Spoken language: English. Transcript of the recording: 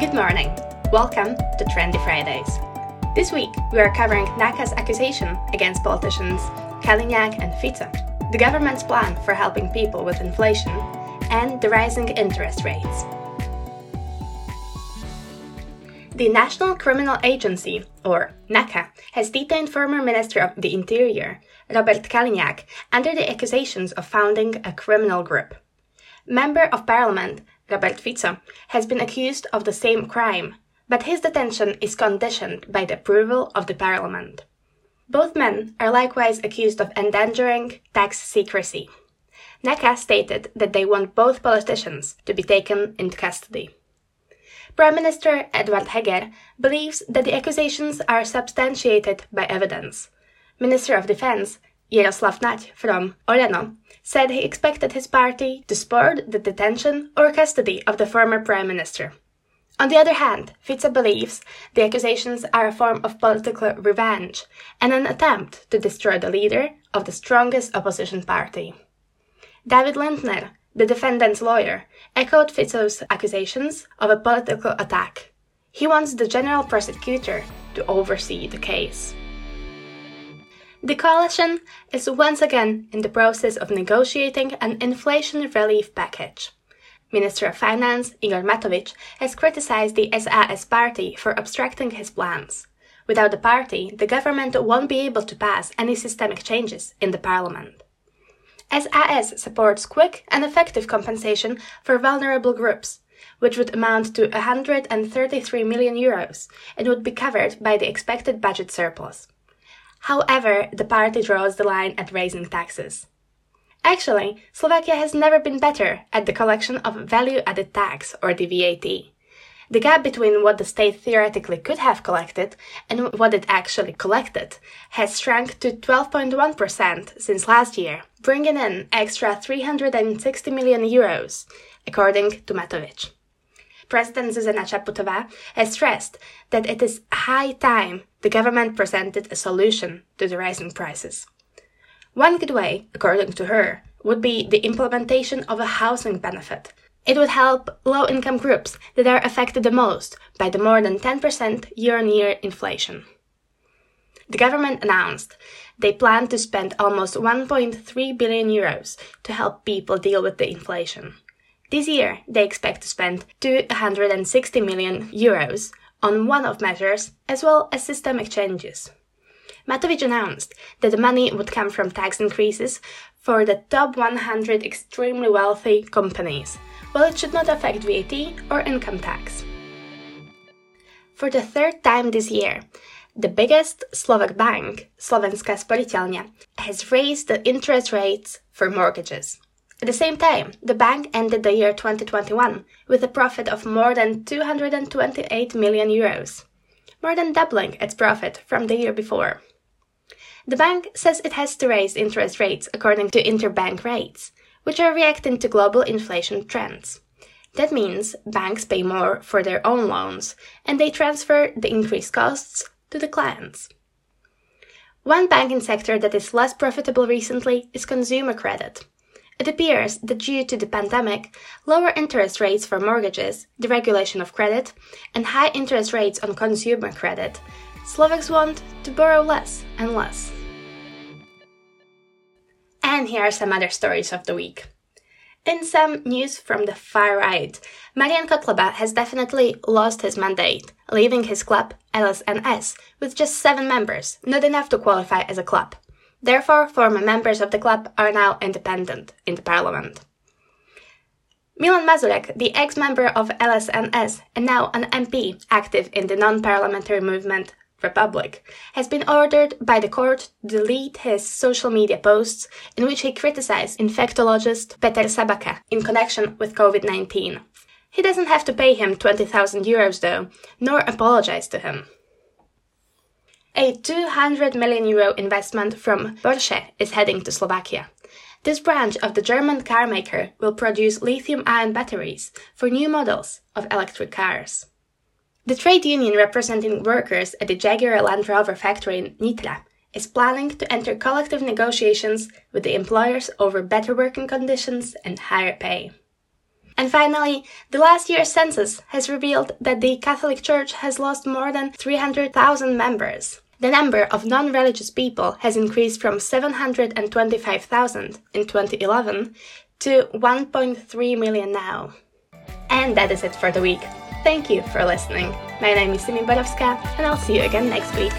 Good morning. Welcome to Trendy Fridays. This week, we are covering NAKA's accusation against politicians Kaliňák and Fico, the government's plan for helping people with inflation, and the rising interest rates. The National Criminal Agency, or NAKA, has detained former Minister of the Interior, Robert Kaliňák, under the accusations of founding a criminal group. Member of Parliament Robert Fico has been accused of the same crime, but his detention is conditioned by the approval of the Parliament. Both men are likewise accused of endangering tax secrecy. NAKA stated that they want both politicians to be taken into custody. Prime Minister Edvard Heger believes that the accusations are substantiated by evidence. Minister of Defense Jaroslav Naď from Olano said he expected his party to support the detention or custody of the former prime minister. On the other hand, Fico believes the accusations are a form of political revenge and an attempt to destroy the leader of the strongest opposition party. David Lindner, the defendant's lawyer, echoed Fico's accusations of a political attack. He wants the general prosecutor to oversee the case. The coalition is once again in the process of negotiating an inflation relief package. Minister of Finance Igor Matovic has criticized the SAS party for obstructing his plans. Without the party, the government won't be able to pass any systemic changes in the parliament. SAS supports quick and effective compensation for vulnerable groups, which would amount to 133 million euros and would be covered by the expected budget surplus. However, the party draws the line at raising taxes. Actually, Slovakia has never been better at the collection of value added tax, or the VAT. The gap between what the state theoretically could have collected and what it actually collected has shrunk to 12.1% since last year, bringing in extra 360 million euros, according to Matovic. President Zuzana Chaputova has stressed that it is high time the government presented a solution to the rising prices. One good way, according to her, would be the implementation of a housing benefit. It would help low income groups that are affected the most by the more than 10% year on year inflation. The government announced they plan to spend almost 1.3 billion euros to help people deal with the inflation. This year, they expect to spend 260 million euros on one-off measures as well as systemic changes. Matovic announced that the money would come from tax increases for the top 100 extremely wealthy companies, while it should not affect VAT or income tax. For the third time this year, the biggest Slovak bank, Slovenská sporiteľňa, has raised the interest rates for mortgages. At the same time, the bank ended the year 2021 with a profit of more than 228 million euros, more than doubling its profit from the year before. The bank says it has to raise interest rates according to interbank rates, which are reacting to global inflation trends. That means banks pay more for their own loans and they transfer the increased costs to the clients. One banking sector that is less profitable recently is consumer credit. It appears that due to the pandemic, lower interest rates for mortgages, deregulation of credit, and high interest rates on consumer credit, Slovaks want to borrow less and less. And here are some other stories of the week. In some news from the far right, Marian Kotleba has definitely lost his mandate, leaving his club, LSNS, with just seven members, not enough to qualify as a club. Therefore, former members of the club are now independent in the parliament. Milan Mazurek, the ex-member of LSNS and now an MP active in the non-parliamentary movement Republic, has been ordered by the court to delete his social media posts in which he criticized infectologist Peter Sabaka in connection with COVID-19. He doesn't have to pay him 20,000 euros though, nor apologize to him. A 200 million euro investment from Porsche is heading to Slovakia. This branch of the German car maker will produce lithium ion batteries for new models of electric cars. The trade union representing workers at the Jaguar Land Rover factory in Nitra is planning to enter collective negotiations with the employers over better working conditions and higher pay. And finally, the last year's census has revealed that the Catholic Church has lost more than 300,000 members. The number of non religious people has increased from 725,000 in 2011 to 1.3 million now. And that is it for the week. Thank you for listening. My name is Simi Borowska, and I'll see you again next week.